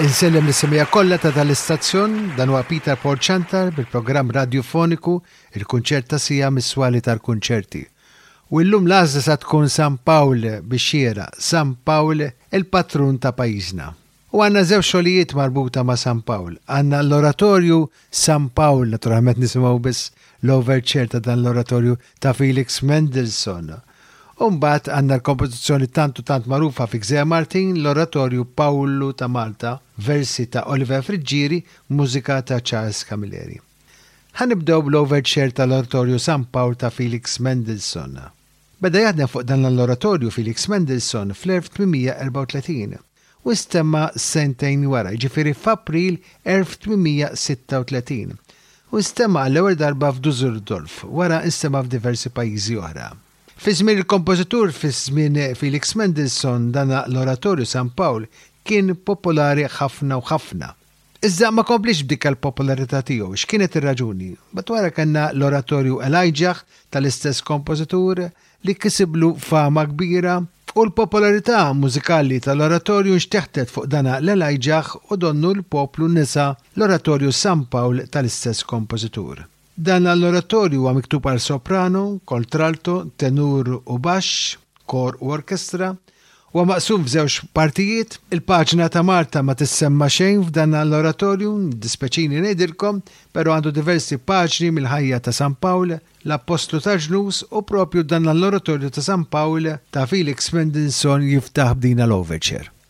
Insellem li semija kollha ta' tal-istazzjon dan huwa Peter Porċantar bil-programm radjofoniku il-kunċert ta' sija miswali tal-kunċerti. U llum l-għażla sa tkun San Pawl biex xiera, San Pawl il-patrun ta' pajjiżna. U għandna żewġ xogħlijiet marbuta ma' San Pawl. Għandna l-Oratorju San Pawl, naturalment nisimgħu biss l-overture ta' dan l-oratorju ta' Felix Mendelssohn. U mbagħad għandna l-kompożizzjoni tant u tant magħrufa fi Gżejjer Maltin, l-Oratorju Pawlu ta' Malta, versi ta' Oliver Friggieri, mużika ta' Charles Camilleri. Ħa nibdew bl-overture tal-Oratorju San Pawl ta' Felix Mendelssohn. Beda jaħdem fuq dan l-oratorju Felix Mendelssohn fl-1834. u stemma sentejn wara, jiġifieri f'April 1836, u stemma għall-ewwel darba f'Dusseldorf, wara nstemma f'diversi pajjiżi oħra. Fi żmien il-kompożitur, fi żmien Felix Mendelssohn, dan l-Oratorju San Pawl kien popolari ħafna u ħafna. Iżda ma kompliex b'dikha l-popolarità tiegħu. X'kienet ir-raġuni? Mbagħad wara kellna l-oratorju Elijah tal-istess kompożitur li kisiblu fama kbira u l-popolarità mużikali tal-oratorju nxteħtet fuq dana l-Elijah u donnu l-poplu nesa l-oratorju San Pawl tal-istess kompożitur. Dan l-oratorju huwa miktub għal soprano, kontralto, tenur u baxx, kor u orkestra. Huwa maqsum f'żewġ partijiet. Il-paġna ta' Marta ma tissemma xejn f'dan l-oratorju, dispeċini ngħidilkom, però għandu diversi paġni mill-ħajja ta' San Pawl, l-appostlu tal-ġnus u propju dan l-oratorju ta' San Pawl ta' Felix Mendelssohn jiftaħ b'din l-overture.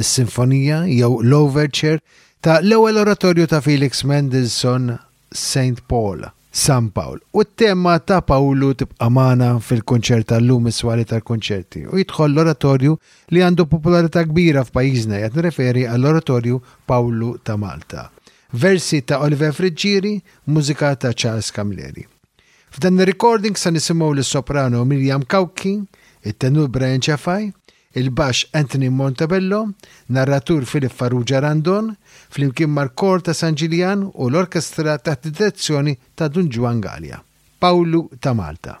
is-sinfonija jew l-overture ta' l-ewwel oratorju ta' Felix Mendelssohn Saint Paul, San Pawl, u t-tema ta' Pawlu tibqa' magħna fil-kunċert tal-lum is-swali tal-kunċerti u jidħol l-oratorju li għandu popolarità kbira f'pajjiżna qiegħed nirreferi għall-oratorju Pawlu ta' Malta. Versi ta' Oliver Friggieri, mużika ta' Charles Camilleri. F'dan ir-recording se nisimgħu lis-soprano Miriam Cauchi, it-tenur Brian Cefai, il-baxx Anthony Montebello, narratur Philip Farrugia Randon, flimkien mal-Kor ta' San Ġiljan u l-Orkestra taħt id-direzzjoni ta' Dun Ġwann Galea. Pawlu ta' Malta.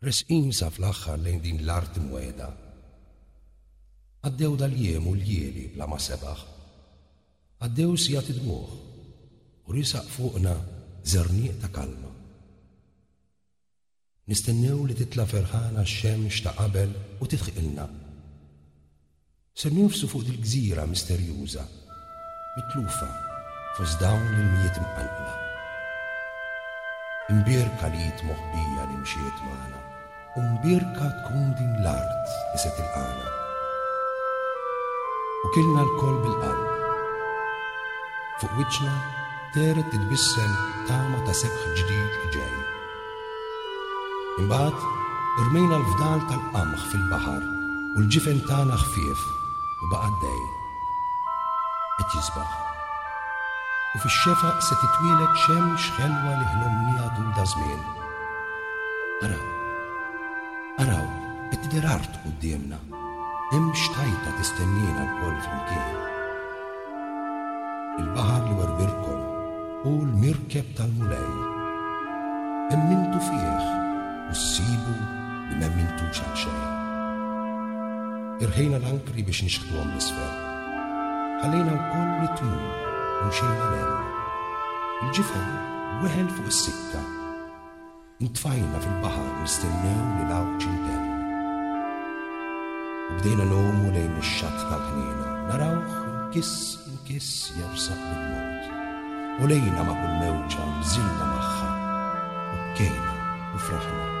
Resqin sa fl-aħħar lejn din l-art imwegħda. Għaddew dal-jiem u ljieli bla ma sebaħ. Għaddew sigħat id-dmugħ u risaq fuqna żerniq ta' kalma. Nistennew li titla' ferħana x-xemx ta' qabel u tidħqilna. Ser nirfsu fuq dil-gżira misterjuża, mitlufa fost dawn l-ilmijiet imqanqla. Imbierka li id moħbija li mxiet magħna u mbierka tkun din l-art li se tilqagħna. U kilna lkoll bil-qalb. Fuq wiċċna dehret titbissem tama ta' sebħ ġdid li ġej. Imbagħad, rmejna l-fdal tal-qamħ fil-baħar u l-ġifen tagħna ħfief u baqa' d-dej. Qed jisbaħ. U fix-xefaq se titwieled xemx ħelwa li ħlomniha tul daż-żmien. Araw. Araw, qed tidher art quddiemna. Hemm xtajta tistenniena lkoll flimkien. Il-baħar li werwirkom hu l-mirkeb tal-Mulej. Emmintu fih u ssibu li m'emmintux għal xejn. Irħejna l-ankri biex nixħtuhom l-isfel. Ħalejna wkoll li tmur u mxejna l-hemm. Il-ġifel weħel fuq is-sikka Intfajna fil-baħar nistennew li l-għawġ intemm. U bdejna ngħumu lejn ix-xatt tal-ħniena, narawh inkiss inkiss jersaq mill-mewt. U lejna ma' kull mewġa nżilna magħha u bkejna u fraħna.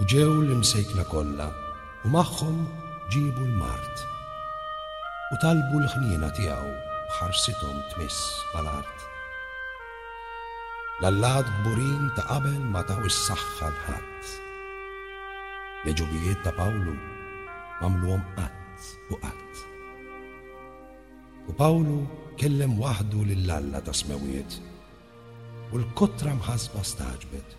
U ġew l-imsejkna kollha u magħhom ġiebu l-mard, u talbu l-ħniena tiegħu b'ħarsithom tmiss mal-art. L-allat kburin ta' qabel ma taw is-saħħa 'l ħadd. L-għeġubijiet ta' Pawlu għamluhom qatt u qatt. U Pawlu kellem waħdu lill-Alla tas-smewwiet, u l-kotra mħassba stagħġbet.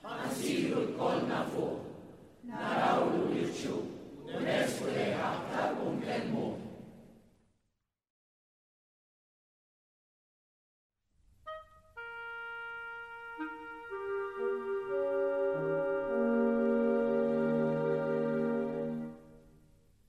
Ħa nsiru lkoll nafuh, narawlu wiċċu, u nersqu lejh aktar u nkellmuh.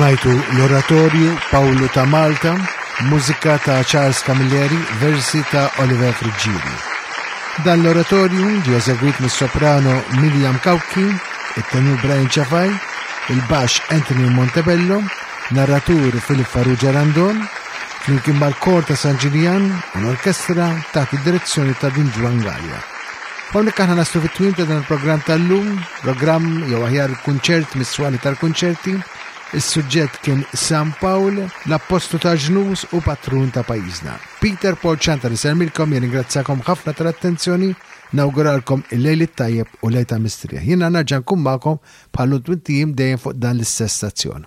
smajtu l-oratorju Pawlu ta' Malta, mużika ta' Charles Camilleri, versi ta' Oliver Friggieri. Dan l-oratorju ġie eżegwit mis-soprano Miriam Cauchi, it-tenur Brian Ciafai, il-baxx Anthony Montebello, narratur Filip Farrugia Randon, flimkien mal-kor ta' San Ġiljan u l-orkestra taħt id-direzzjoni ta' Din Ġwan Gallia. Hawnhekk aħna naslu fit-twil ta' dan il-programm tal-lum, programm jew aħjar kunċert mis-swali tal-kunċerti. Is-suġġett kien San Pawl, l-appostu ta' ġnus u patrun ta' pajjiżna. Peter Paul Chanter isermilkom jirringrazzjakom ħafna tal-attenzjoni, nawguralkom il-lejl it-tajjeb u lejta mistrieħ. Jiena nerġa' nkun magħkom bħal ntwintijiem dejjem fuq dan l-istess stazzjon.